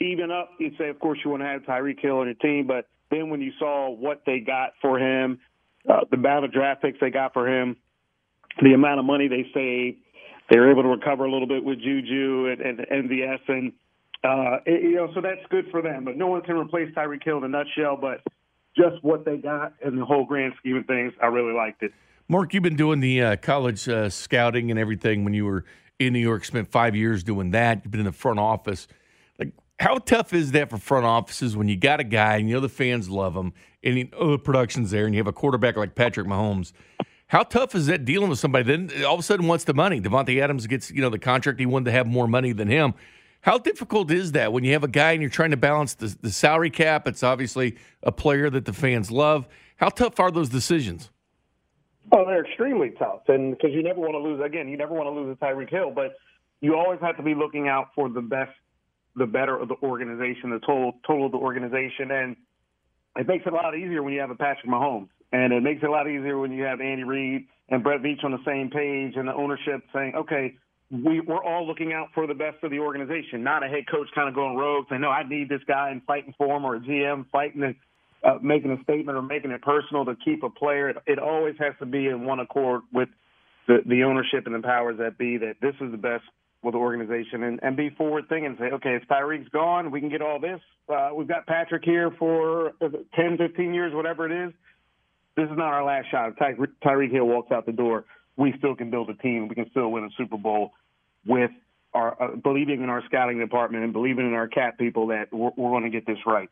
even up. You'd say, of course, you want to have Tyreek Hill on your team, but then when you saw what they got for him, uh, the amount of draft picks they got for him, the amount of money they saved. They were able to recover a little bit with Juju and, and MVS, and uh, it, you know, so that's good for them. But no one can replace Tyreek Hill in a nutshell. But just what they got in the whole grand scheme of things, I really liked it. Marc, you've been doing the uh, college uh, scouting and everything when you were in New York. Spent five years doing that. You've been in the front office. How tough is that for front offices when you got a guy and you know the fans love him and you know the production's there and you have a quarterback like Patrick Mahomes? How tough is that dealing with somebody then all of a sudden wants the money? Davante Adams gets you know the contract. He wanted to have more money than him. How difficult is that when you have a guy and you're trying to balance the, the salary cap? It's obviously a player that the fans love. How tough are those decisions? Oh, they're extremely tough, and because you never want to lose again, you never want to lose a Tyreek Hill, but you always have to be looking out for the best, the better of the organization, the total total of the organization, and it makes it a lot easier when you have a Patrick Mahomes, and it makes it a lot easier when you have Andy Reid and Brett Veach on the same page, and the ownership saying, okay, we, we're all looking out for the best of the organization, not a head coach kind of going rogue saying, no, I need this guy and fighting for him, or a GM fighting and uh, making a statement or making it personal to keep a player. It, it always has to be in one accord with the, the ownership and the powers that be that this is the best for the organization and, and be forward thinking and say, okay, if Tyreek's gone, we can get all this. Uh, we've got Patrick here for 10, 15 years, whatever it is. This is not our last shot. If Ty- Tyreek Hill walks out the door, we still can build a team. We can still win a Super Bowl with our uh, believing in our scouting department and believing in our cat people that we're, we're going to get this right.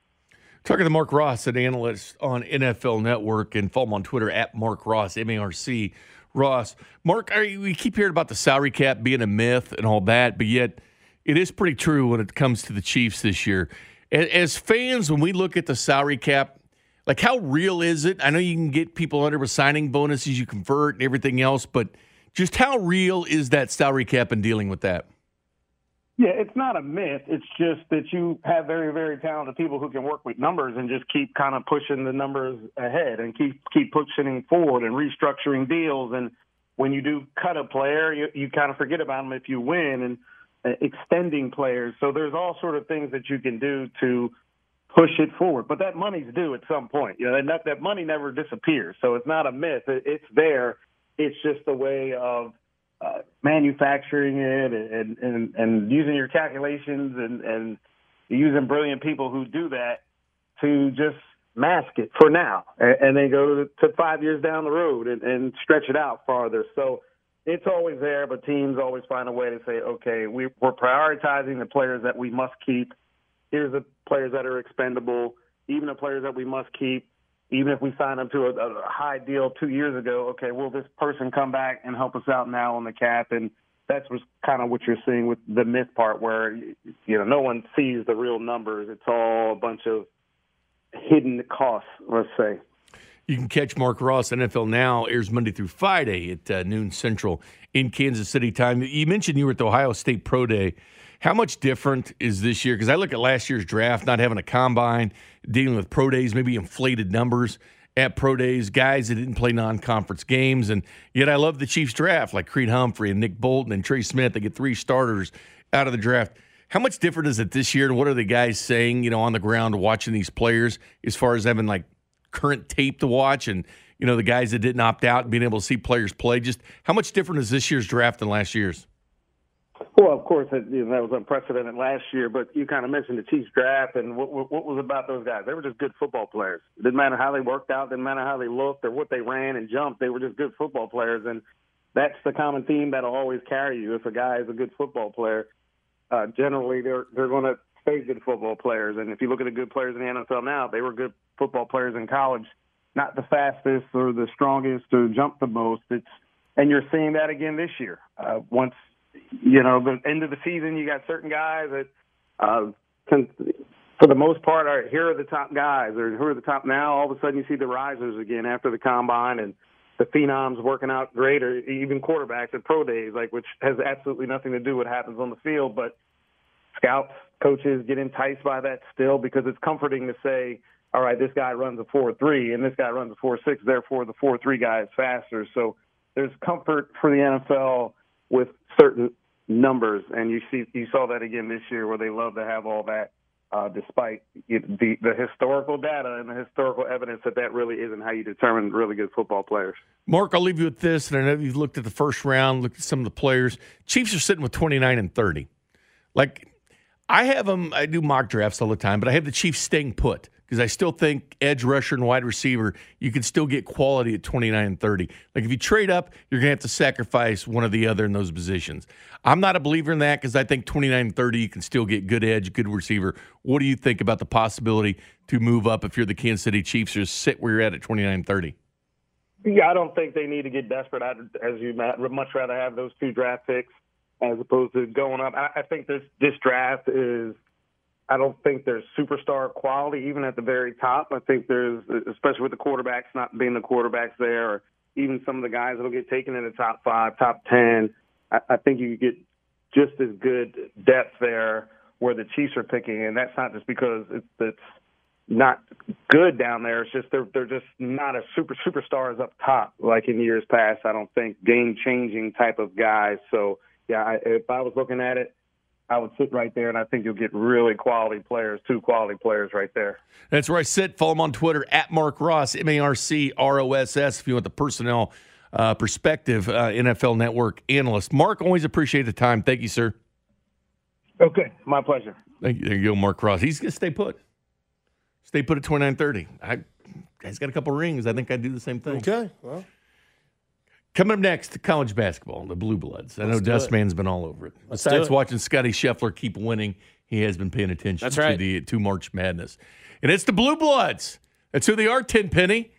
Talking to Marc Ross, an analyst on NFL Network, and follow him on Twitter at Marc Ross, M A R C Ross. Marc, we keep hearing about the salary cap being a myth and all that, but yet it is pretty true when it comes to the Chiefs this year. As fans, when we look at the salary cap, like how real is it? I know you can get people under with signing bonuses, you convert and everything else, but just how real is that salary cap and dealing with that? Yeah, it's not a myth. It's just that you have very, very talented people who can work with numbers and just keep kind of pushing the numbers ahead and keep keep pushing forward and restructuring deals. And when you do cut a player, you, you kind of forget about them if you win and uh, extending players. So there's all sort of things that you can do to push it forward. But that money's due at some point. You know, that that money never disappears. So it's not a myth. It, it's there. It's just a way of uh, manufacturing it and, and, and using your calculations and, and using brilliant people who do that to just mask it for now and, and then go to, to five years down the road and, and stretch it out farther. So it's always there, but teams always find a way to say, okay, we, we're prioritizing the players that we must keep. Here's the players that are expendable. Even the players that we must keep even if we sign them to a, a high deal two years ago, okay, will this person come back and help us out now on the cap? And that's what's kind of what you're seeing with the myth part, where you know no one sees the real numbers. It's all a bunch of hidden costs, let's say. You can catch Marc Ross NFL Now airs Monday through Friday at uh, noon Central in Kansas City time. You mentioned you were at the Ohio State Pro Day. How much different is this year? Because I look at last year's draft, not having a combine, dealing with pro days, maybe inflated numbers at pro days, guys that didn't play non-conference games, and yet I love the Chiefs draft, like Creed Humphrey and Nick Bolton and Trey Smith. They get three starters out of the draft. How much different is it this year, and what are the guys saying? You know, on the ground watching these players, as far as having like current tape to watch, and you know the guys that didn't opt out and being able to see players play. Just how much different is this year's draft than last year's? Well, of course, it, you know, that was unprecedented last year. But you kind of mentioned the Chiefs draft, and what, what, what was about those guys? They were just good football players. It didn't matter how they worked out, didn't matter how they looked or what they ran and jumped. They were just good football players, and that's the common theme that'll always carry you. If a guy is a good football player, uh, generally they're they're going to stay good football players. And if you look at the good players in the NFL now, they were good football players in college, not the fastest or the strongest or jump the most. It's and you're seeing that again this year. Uh, once you know, the end of the season, you got certain guys that, uh, can, for the most part, are here are the top guys, or who are the top now. All of a sudden, you see the risers again after the combine, and the phenoms working out great, or even quarterbacks at pro days, like which has absolutely nothing to do with what happens on the field. But scouts, coaches get enticed by that still because it's comforting to say, all right, this guy runs a four three, and this guy runs a four six. Therefore, the four three guy is faster. So there's comfort for the NFL with certain numbers, and you see you saw that again this year where they love to have all that uh, despite it, the the historical data and the historical evidence that that really isn't how you determine really good football players. Marc, I'll leave you with this, and I know you've looked at the first round, looked at some of the players. Chiefs are sitting with 29 and 30. Like, I have them, I do mock drafts all the time, but I have the Chiefs staying put because I still think edge rusher and wide receiver, you can still get quality at 29 and 30. Like, if you trade up, you're going to have to sacrifice one or the other in those positions. I'm not a believer in that because I think 29 and 30, you can still get good edge, good receiver. What do you think about the possibility to move up if you're the Kansas City Chiefs or sit where you're at at 29 and 30? Yeah, I don't think they need to get desperate. I'd, as you much rather have those two draft picks as opposed to going up. I, I think this this draft is. I don't think there's superstar quality even at the very top. I think there's, especially with the quarterbacks not being the quarterbacks there, or even some of the guys that'll get taken in the top five, top ten. I, I think you get just as good depth there where the Chiefs are picking, and that's not just because it's, it's not good down there. It's just they're they're just not a super superstars up top like in years past. I don't think game changing type of guys. So yeah, I, if I was looking at it, I would sit right there, and I think you'll get really quality players, two quality players right there. That's where I sit. Follow him on Twitter at Marc Ross, M A R C R O S S, if you want the personnel uh, perspective, uh, NFL Network analyst. Marc, always appreciate the time. Thank you, sir. Okay, my pleasure. Thank you. There you go, Marc Ross. He's going to stay put. Stay put at 2930. I, he's got a couple rings. I think I'd do the same thing. Okay, well. Coming up next, college basketball, the Blue Bloods. I know Let's do Dustman's been all over it. Let's Besides it. watching Scottie Scheffler keep winning, he has been paying attention That's to the to March Madness. And it's the Blue Bloods. That's who they are, Tenpenny.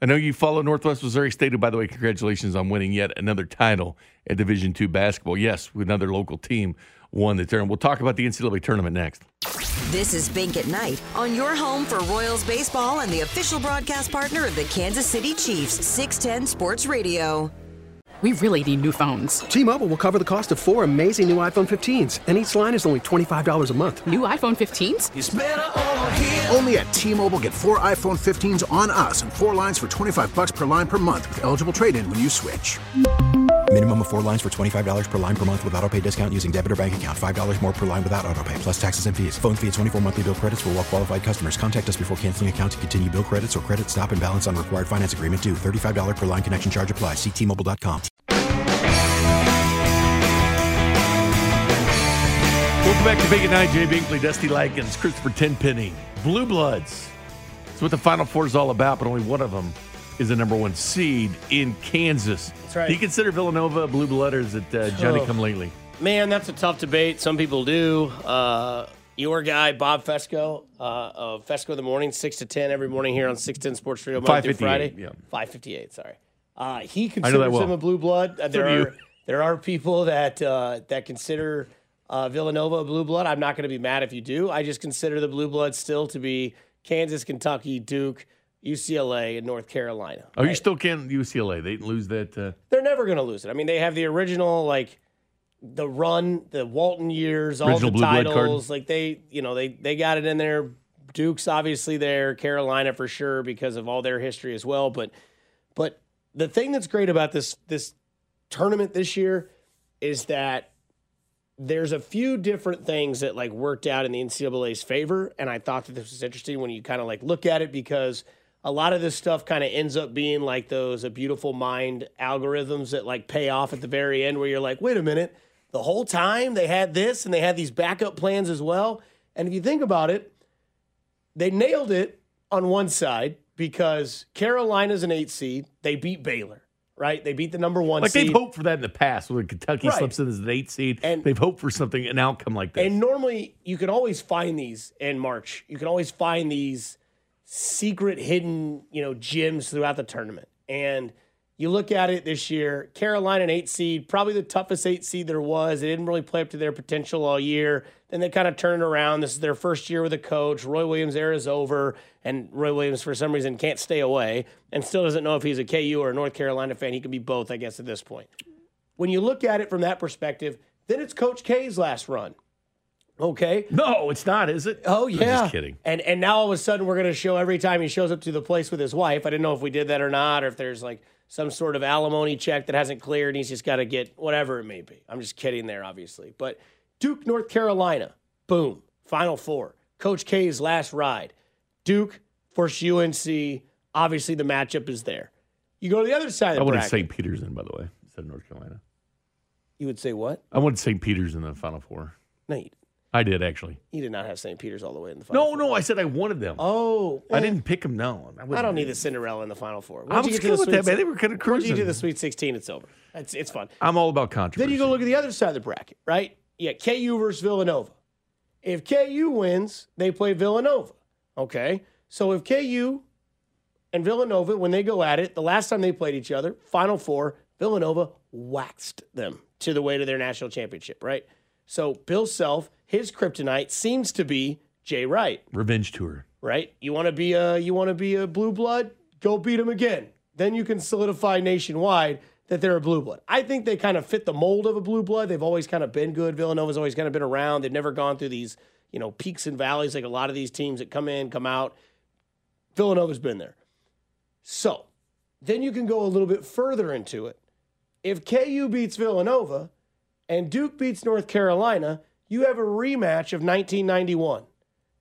I know you follow Northwest Missouri State. By the way, congratulations on winning yet another title at Division two basketball. Yes, another local team won the tournament. We'll talk about the NCAA tournament next. This is Bink at Night on your home for Royals baseball and the official broadcast partner of the Kansas City Chiefs, 610 Sports Radio. We really need new phones. T-Mobile will cover the cost of four amazing new iPhone 15s, and each line is only $25 a month. New iPhone 15s? Only at T-Mobile get four iPhone 15s on us and four lines for 25 bucks per line per month with eligible trade-in when you switch. Minimum of four lines for $25 per line per month with auto pay discount using debit or bank account. $5 more per line without auto pay, plus taxes and fees. Phone fee at 24 monthly bill credits for all well qualified customers. Contact us before canceling account to continue bill credits or credit stop and balance on required finance agreement due. $35 per line connection charge apply. Ctmobile.com. Welcome back to Bink at Night. Jay Binkley, Dusty Likens, Christopher Tenpenny. Blue Bloods. That's what the Final Four is all about, but only one of them is the number one seed in Kansas. That's right. Do you consider Villanova blue blood or is it uh, Johnny Oh. come lately? Man, that's a tough debate. Some people do. Uh, your guy, Bob Fescoe, uh, of Fescoe in the Morning, 6 to 10 every morning here on 610 Sports Radio, Monday through 558, Friday. yeah. 558, sorry. Uh, he considers well. him a blue blood. Uh, there, are, there are people that, uh, that consider uh, Villanova a blue blood. I'm not going to be mad if you do. I just consider the blue blood still to be Kansas, Kentucky, Duke, UCLA, and North Carolina. Oh, you still can't UCLA. They didn't lose that. Uh, They're never going to lose it. I mean, they have the original like the run, the Walton years, all Original the blue blood card. titles. Like they, you know, they they got it in there. Duke's obviously there, Carolina for sure because of all their history as well. But but the thing that's great about this this tournament this year is that there's a few different things that like worked out in the NCAA's favor, and I thought that this was interesting when you kind of like look at it because a lot of this stuff kind of ends up being like those a beautiful mind algorithms that like pay off at the very end where you're like, wait a minute, the whole time they had this and they had these backup plans as well. And if you think about it, they nailed it on one side because Carolina's an eight seed. They beat Baylor, right? They beat the number one like seed. they've hoped for that in the past when Kentucky Right. slips in as an eight seed. And they've hoped for something, an outcome like this. And normally you can always find these in March. You can always find these secret hidden, you know, gems throughout the tournament. And you look at it this year, Carolina an eight seed, probably the toughest eight seed there was. They didn't really play up to their potential all year. Then they kind of turned around. This is their first year with a coach. Roy Williams' era is over, and Roy Williams, for some reason, can't stay away and still doesn't know if he's a KU or a North Carolina fan. He can be both, I guess, at this point. When you look at it from that perspective, then it's Coach K's last run. Okay. No, it's not, is it? Oh I'm yeah. just kidding. And and now all of a sudden we're gonna show every time he shows up to the place with his wife. I didn't know if we did that or not, or if there's like some sort of alimony check that hasn't cleared and he's just got to get whatever it may be. I'm just kidding there, obviously. But Duke, North Carolina, boom, Final Four. Coach K's last ride. Duke versus UNC. Obviously, the matchup is there. You go to the other side of the I wanted bracket. St. Peter's in, by the way, instead of North Carolina. You would say what? I wanted St. Peter's in the Final Four. No, you, I did actually. you did not have St. Peter's all the way in the final. No, no, I said I wanted them. Oh, I didn't pick them. No, I, I don't need the Cinderella in the final four. I'm you the with that, man. They were kinda Once you do the Sweet 16, it's over. It's, it's fun. I'm all about controversy. Then you go look at the other side of the bracket, right? Yeah, KU versus Villanova. If KU wins, they play Villanova. Okay. So if KU and Villanova, when they go at it, the last time they played each other, Final Four, Villanova waxed them to the way to their national championship, right? So Bill Self, his kryptonite seems to be Jay Wright Revenge tour. right? You want to be a you want to be a blue blood? Go beat them again. Then you can solidify nationwide that they're a blue blood. I think they kind of fit the mold of a blue blood. They've always kind of been good. Villanova's always kind of been around. They've never gone through these, you know, peaks and valleys like a lot of these teams that come in, come out. Villanova's been there. So, then you can go a little bit further into it. If KU beats Villanova and Duke beats North Carolina, you have a rematch of 1991.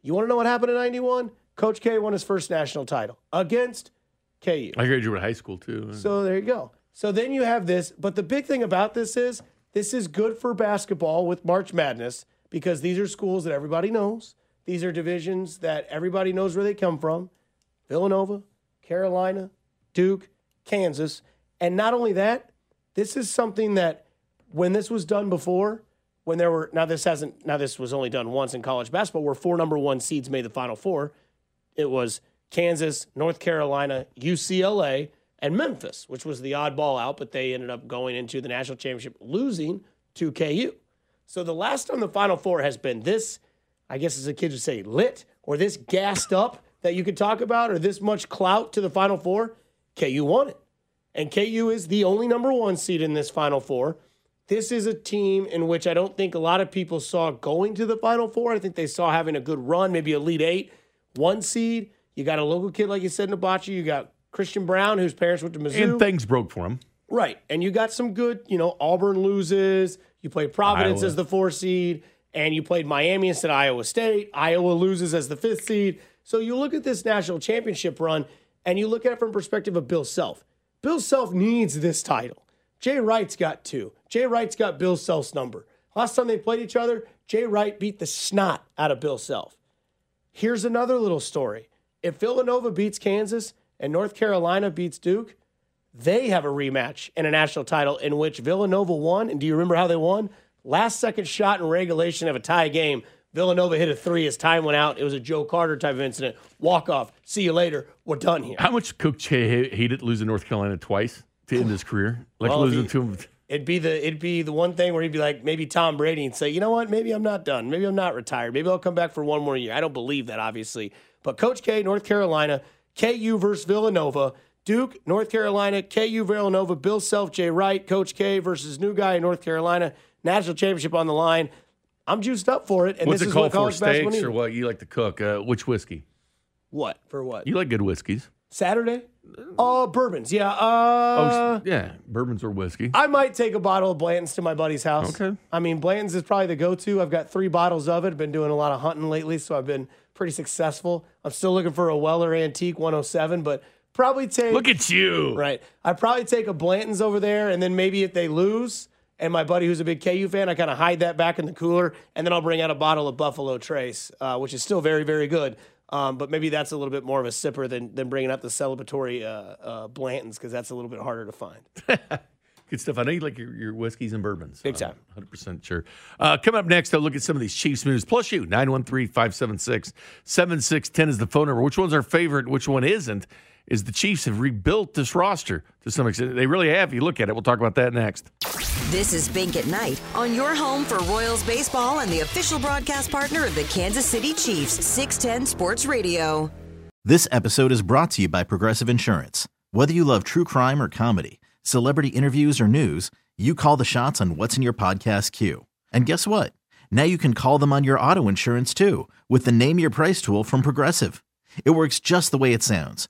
You want to know what happened in 91? Coach K won his first national title against KU. I graduated high school too. So there you go. So then you have this, but the big thing about this is this is good for basketball with March Madness because these are schools that everybody knows. These are divisions that everybody knows where they come from. Villanova, Carolina, Duke, Kansas. And not only that, this is something that when this was done before, when there were now this hasn't now this was only done once in college basketball where four number one seeds made the final four. It was Kansas, North Carolina, UCLA, and Memphis, which was the oddball out, but they ended up going into the national championship losing to KU. So the last time the Final Four has been this, I guess as a kid would say, lit or this gassed up that you could talk about or this much clout to the Final Four, KU won it. And KU is the only number one seed in this Final Four. This is a team in which I don't think a lot of people saw going to the Final Four. I think they saw having a good run, maybe Elite Eight, one seed. You got a local kid, like you said, Agbaji. You got Christian Braun, whose parents went to Mizzou. And things broke for him. Right. And you got some good, you know, Auburn loses. You played Providence Iowa. as the four seed, and you played Miami instead of Iowa State. Iowa loses as the fifth seed. So you look at this national championship run, and you look at it from perspective of Bill Self. Bill Self needs this title. Jay Wright's got two. Jay Wright's got Bill Self's number. Last time they played each other, Jay Wright beat the snot out of Bill Self. Here's another little story. If Villanova beats Kansas and North Carolina beats Duke, they have a rematch and a national title in which Villanova won. And do you remember how they won? Last second shot in regulation of a tie game. Villanova hit a three as time went out. It was a Joe Carter type of incident. Walk off. See you later. We're done here. How much Coach K hated losing North Carolina twice to end his career? Like Well, losing he- to him. It'd be the it'd be the one thing where he'd be like maybe Tom Brady and say, you know what, maybe I'm not done. Maybe I'm not retired. Maybe I'll come back for one more year. I don't believe that, obviously. But Coach K, North Carolina, KU versus Villanova, Duke, North Carolina, KU Villanova, Bill Self, Jay Wright, Coach K versus new guy in North Carolina, national championship on the line. I'm juiced up for it, and What's this it is called what for? Steaks or what you like to cook? Uh, which whiskey? What for? What You like good whiskeys? Saturday? Oh, bourbons. Yeah. oh, Uh, s- yeah, bourbons or whiskey. I might take a bottle of Blanton's to my buddy's house. Okay. I mean, Blanton's is probably the go-to. I've got three bottles of it. I've been doing a lot of hunting lately, so I've been pretty successful. I'm still looking for a Weller Antique 107, but probably take. Look at you. Right. I'd probably take a Blanton's over there, and then maybe if they lose, and my buddy who's a big KU fan, I kind of hide that back in the cooler, and then I'll bring out a bottle of Buffalo Trace, uh, which is still very, very good. Um, but maybe that's a little bit more of a sipper than, than bringing up the celebratory uh, uh, Blanton's because that's a little bit harder to find. Good stuff. I know you like your, your whiskeys and bourbons. Big time. Uh, 100% sure. Uh, coming up next, I'll look at some of these Chiefs moves. Plus you, 913-576-7610 is the phone number. Which one's our favorite? Which one isn't? Is the Chiefs have rebuilt this roster to some extent. They really have. If you look at it, we'll talk about that next. This is Bink at Night on your home for Royals baseball and the official broadcast partner of the Kansas City Chiefs, 610 Sports Radio. This episode is brought to you by Progressive Insurance. Whether you love true crime or comedy, celebrity interviews or news, you call the shots on what's in your podcast queue. And guess what? Now you can call them on your auto insurance too with the Name Your Price tool from Progressive. It works just the way it sounds.